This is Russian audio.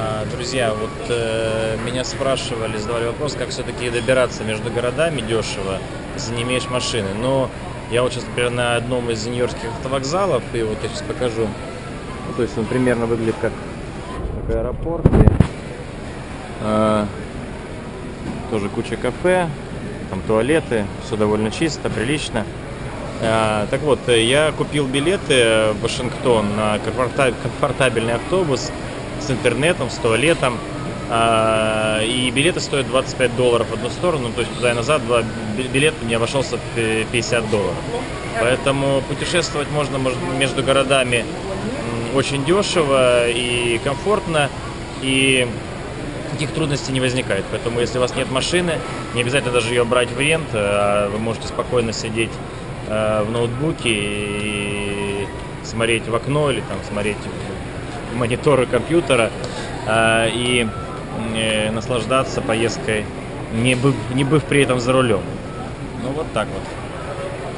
А, Друзья, вот э, меня спрашивали, задавали вопрос, как все-таки добираться между городами дешево, если не имеешь машины. Но я вот сейчас, например, на одном из нью-йоркских автовокзалов, и вот я сейчас покажу. Ну, то есть он примерно выглядит как, как аэропорт. И, э, тоже куча кафе, там туалеты, все довольно чисто, прилично. А, Так вот, э, я купил билеты в Вашингтон на комфорта- комфортабельный автобус с интернетом, с туалетом. А, И билеты стоят 25 долларов в одну сторону, то есть туда и назад два би- билета мне обошелся в пи- 50 долларов. Поэтому путешествовать можно мож- между городами очень дешево и комфортно. И никаких трудностей не возникает. Поэтому, если у вас нет машины, не обязательно даже ее брать в рент, а вы можете спокойно сидеть э, в ноутбуке и смотреть в окно или там смотреть мониторы компьютера э, и э, наслаждаться поездкой, не быв, не быв при этом за рулем. Ну вот так вот.